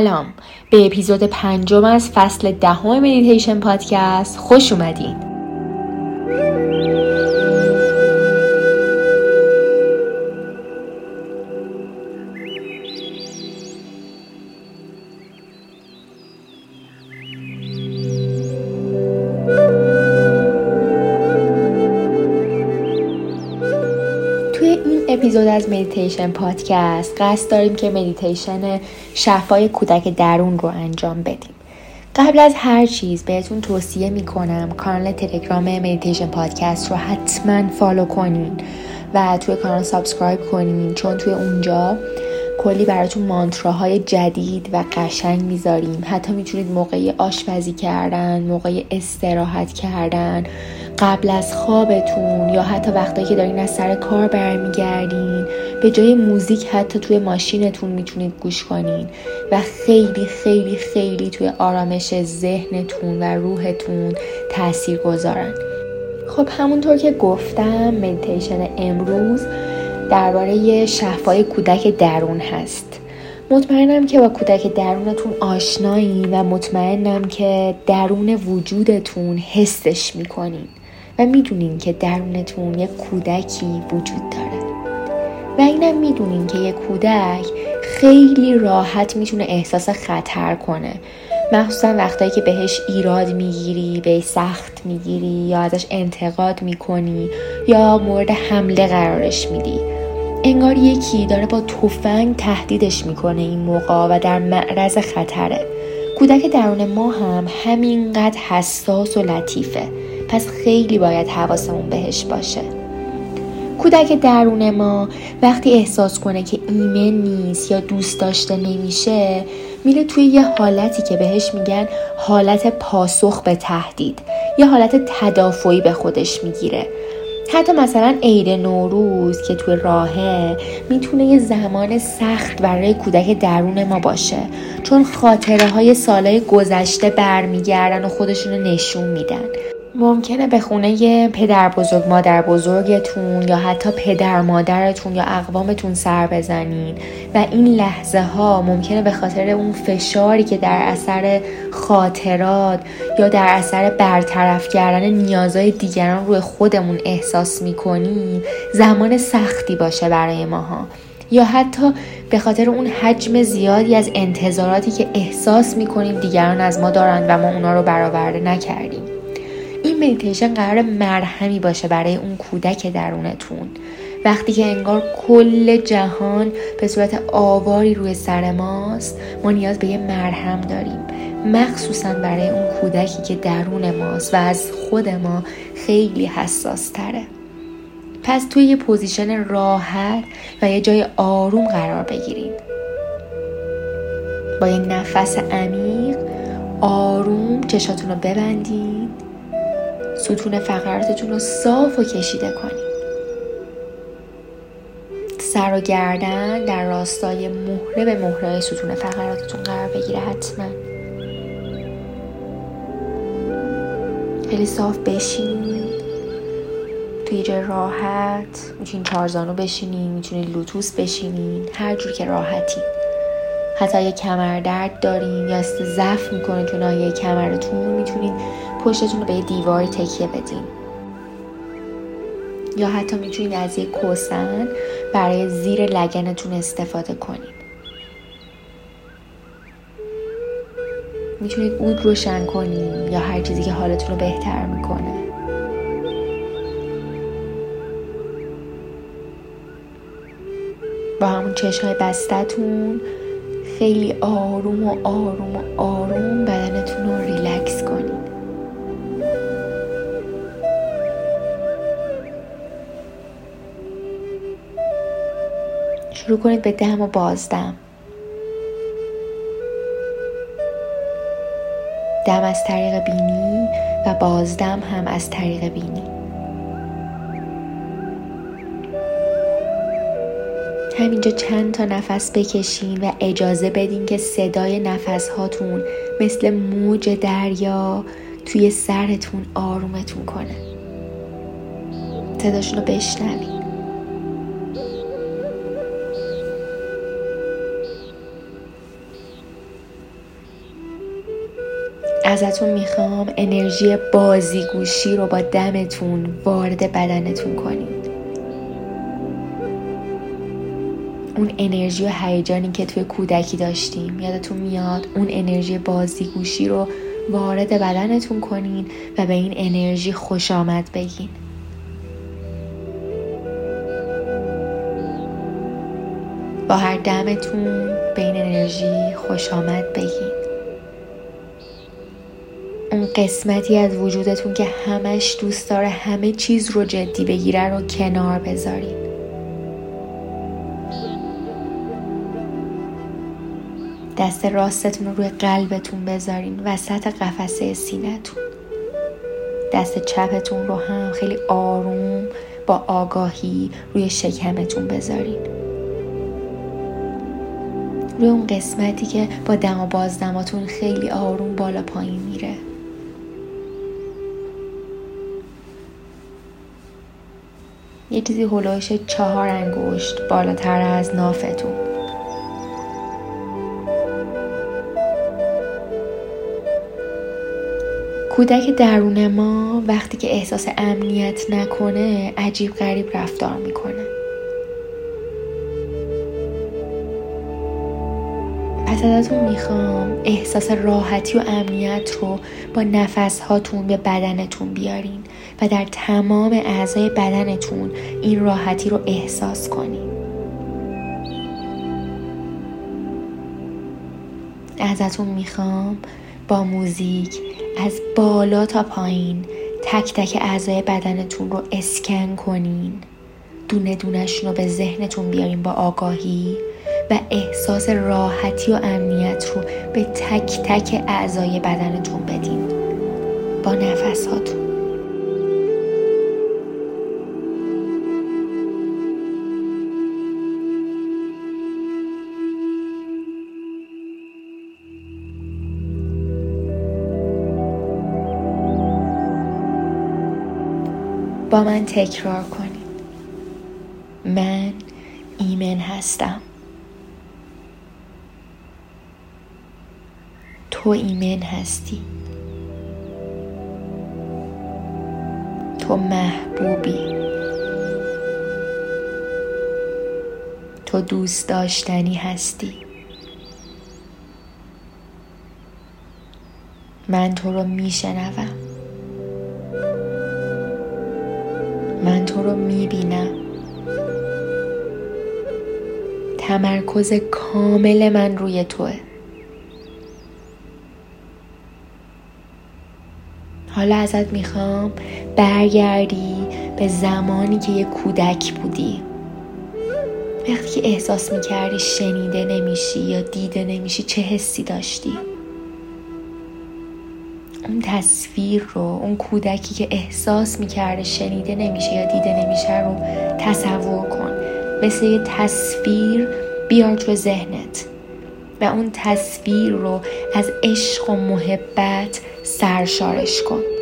سلام. به اپیزود پنجم از فصل دهم مدیتیشن پادکست خوش اومدین. اپیزود از مدیتیشن پادکست. قصد داریم که مدیتیشن شفای کودک درون رو انجام بدیم. قبل از هر چیز بهتون توصیه می‌کنم کانال تلگرام مدیتیشن پادکست رو حتما follow کنین و توی کانال subscribe کنین چون توی اونجا کلی براتون مانتراهای جدید و قشنگ می‌ذاریم. حتی می‌تونید موقعی آشپزی کردن موقع استراحت کردن قبل از خوابتون یا حتی وقتایی که دارین از سر کار برمیگردین به جای موزیک حتی توی ماشینتون می‌تونید گوش کنین و خیلی خیلی خیلی توی آرامش ذهنتون و روحتون تاثیر گذارن. خب همونطور که گفتم مدیتیشن امروز درباره شفای کودک درون هست. مطمئنم که با کودک درونتون آشنایی و مطمئنم که درون وجودتون حسش می‌کنین. می‌دونین که درونتون یک کودکی وجود داره. و اینم می‌دونین که یک کودک خیلی راحت می‌تونه احساس خطر کنه. مخصوصا وقتایی که بهش ایراد می‌گیری به سخت می‌گیری یا ازش انتقاد می‌کنی یا مورد حمله قرارش میدی. انگار یکی داره با تفنگ تهدیدش می‌کنه این موقع و در معرض خطره. کودک درون ما هم همینقدر حساس و لطیفه. پس خیلی باید حواسمون بهش باشه. کودک درون ما وقتی احساس کنه که ایمن نیست یا دوست داشته نمیشه میره توی یه حالتی که بهش میگن حالت پاسخ به تهدید یه حالت تدافعی به خودش می‌گیره. حتی مثلا عید نوروز که توی راهه می‌تونه یه زمان سخت برای کودک درون ما باشه. چون خاطره های سالهای گذشته برمیگردن و خودشونو نشون میدن. ممکنه به خونه پدر بزرگ مادر بزرگتون یا حتی پدر مادرتون یا اقوامتون سر بزنین. و این لحظه ها ممکنه به خاطر اون فشاری که در اثر خاطرات یا در اثر برطرف کردن نیازهای دیگران روی خودمون احساس می‌کنیم زمان سختی باشه برای ماها. یا حتی به خاطر اون حجم زیادی از انتظاراتی که احساس می‌کنیم دیگران از ما دارند و ما اونا رو برآورده نکردیم. مدیتیشن قرار مرهمی باشه برای اون کودک درونتون. وقتی که انگار کل جهان به صورت آواری روی سر ماست ما نیاز به یه مرهم داریم. مخصوصا برای اون کودکی که درون ماست و از خود ما خیلی حساس تره پس توی یه position راحت و یه جای آروم قرار بگیرید با یک نفس عمیق آروم چشاتون رو ببندید ستون فقراتتون رو صاف و کشیده کنید سر و گردن در راستای مهره به مهره ستون فقراتتون قرار بگیره حتما. خیلی صاف بشینید توی جای راحت. می‌تونید چارزانو بشینید می‌تونید لوتوس بشینید هر جور که راحتی حتی اگه کمر درد دارین یا ضعف می‌کنه تو ناحیه کمرتون می‌تونید پشتتون رو به یه دیواری تکیه بدین. یا حتی می‌تونید از یک کوسن برای زیر لگنتون استفاده کنید می‌تونید اود روشن کنید یا هر چیزی که حالتون رو بهتر می‌کنه. با همون چشم های بستتون خیلی آروم و آروم و آروم بدنتون رو ریلکس شروع کنید به دم و بازدم دم از طریق بینی و بازدم هم از طریق بینی. همینجا چند تا نفس بکشین و اجازه بدین که صدای نفس هاتون مثل موج دریا توی سرتون آرومتون کنه. صداشون رو بشنوین. ازتون می‌خوام انرژی بازیگوشی رو با دمتون وارد بدنتون کنید. اون انرژی و هیجانی که توی کودکی داشتیم یادتون میاد؟ اون انرژی بازیگوشی رو وارد بدنتون کنین و به این انرژی خوش آمد بگین. با هر دمتون به این انرژی خوش آمد بگین. قسمتی از وجودتون که همش دوست داره همه چیز رو جدی بگیره رو کنار بذارین. دست راستتون رو روی قلبتون بذارین وسط قفسه سینهتون. دست چپتون رو هم خیلی آروم با آگاهی روی شکمتون بذارین. روی اون قسمتی که با دم و بازدماتون خیلی آروم بالا پایین میره. یه چیزی هلوش چهار انگشت بالاتر از نافتون. کودک درون ما وقتی که احساس امنیت نکنه عجیب غریب رفتار می‌کنه. پس ازتون می‌خوام احساس راحتی و امنیت رو با نفس هاتون به بدنتون بیارین و در تمام اعضای بدنتون این راحتی رو احساس کنین. ازتون می‌خوام با موزیک از بالا تا پایین تک تک اعضای بدنتون رو اسکن کنین. دونه دونشون رو به ذهنتون بیارین با آگاهی. و احساس راحتی و امنیت رو به تک تک اعضای بدنتون بدین. با نفساتون. با من تکرار کنید من ایمن هستم. تو ایمن هستی. تو محبوبی. تو دوست داشتنی هستی. من تو رو میشنوم. من تو رو می‌بینم. تمرکز کامل من روی توه. حالا ازت می‌خوام برگردی به زمانی که یه کودک بودی. وقتی که احساس می‌کردی شنیده نمیشی یا دیده نمیشی چه حسی داشتی؟ اون تصویر رو اون کودکی که احساس می‌کرده شنیده نمیشه یا دیده نمیشه رو تصور کن. مثل یه تصویر بیار تو ذهنت. و اون تصویر رو از عشق و محبت سرشارش کن.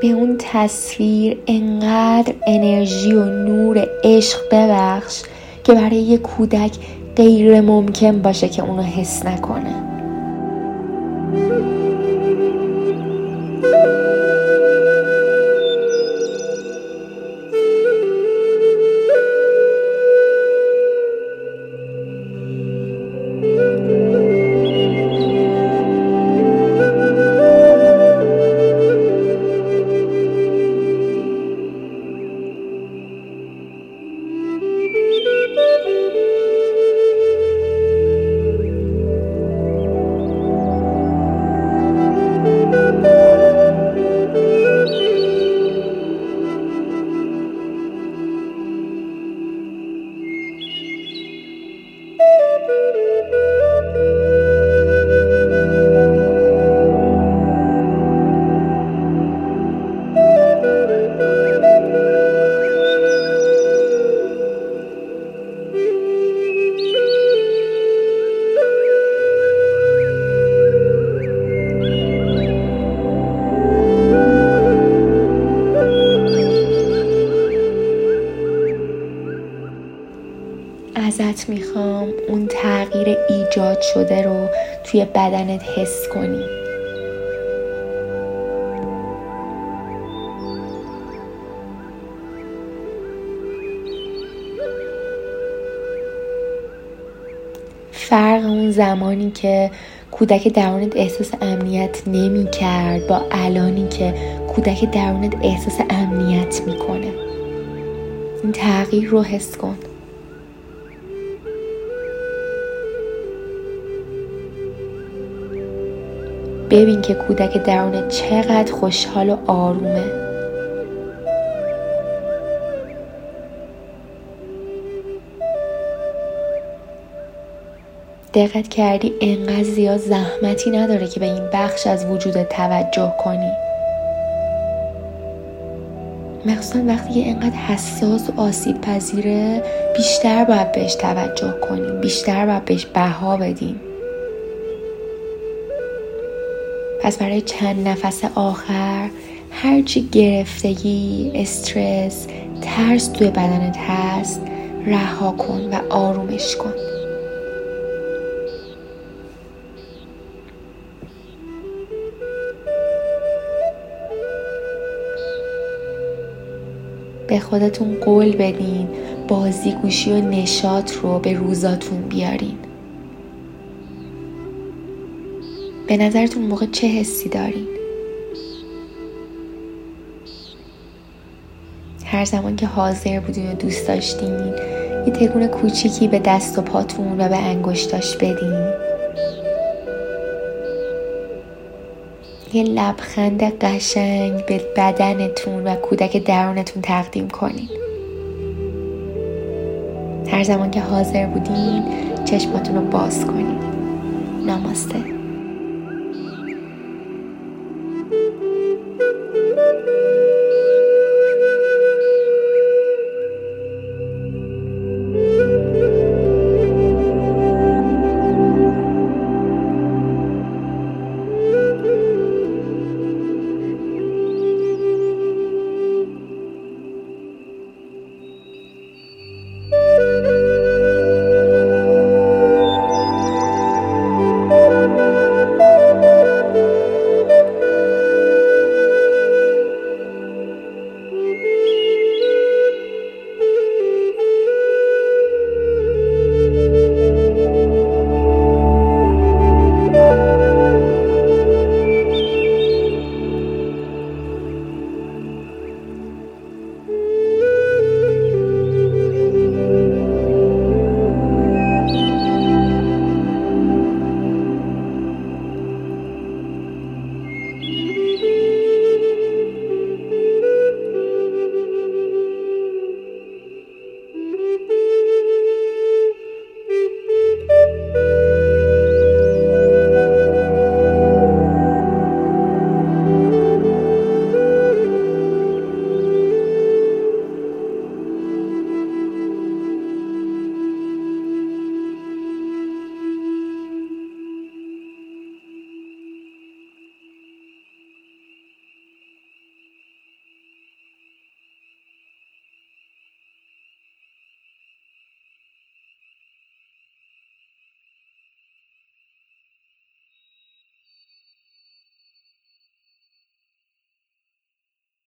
به اون تصویر انقدر انرژی و نور عشق ببخش که برای یه کودک غیر ممکن باشه که اونو حس نکنه. توی بدنت حس کنی. فرق اون زمانی که کودک درونت احساس امنیت نمی کرد با الانی که کودک درونت احساس امنیت می‌کنه. این تغییر رو حس کن. ببین که کودک درونت چقدر خوشحال و آرومه. دقت کردی انقدر زیاد زحمتی نداره که به این بخش از وجود توجه کنی. مخصوصا وقتی که انقدر حساس و آسیب پذیره بیشتر باید بهش توجه کنیم بیشتر باید بهش بها بدیم. پس برای چند نفس آخر هرچی گرفتگی استرس ترس توی بدنت هست رها کن و آرومش کن. به خودتون قول بدین بازیگوشی و نشاط رو به روزاتون بیارین. به نظرتون موقع چه حسی دارین؟ هر زمان که حاضر بودین و دوست داشتین یه تکون کوچیکی به دست و پاتون و به انگشتاش بدین. یه لبخند قشنگ به بدنتون و کودک درونتون تقدیم کنین. هر زمان که حاضر بودین چشماتون رو باز کنین. ناماسته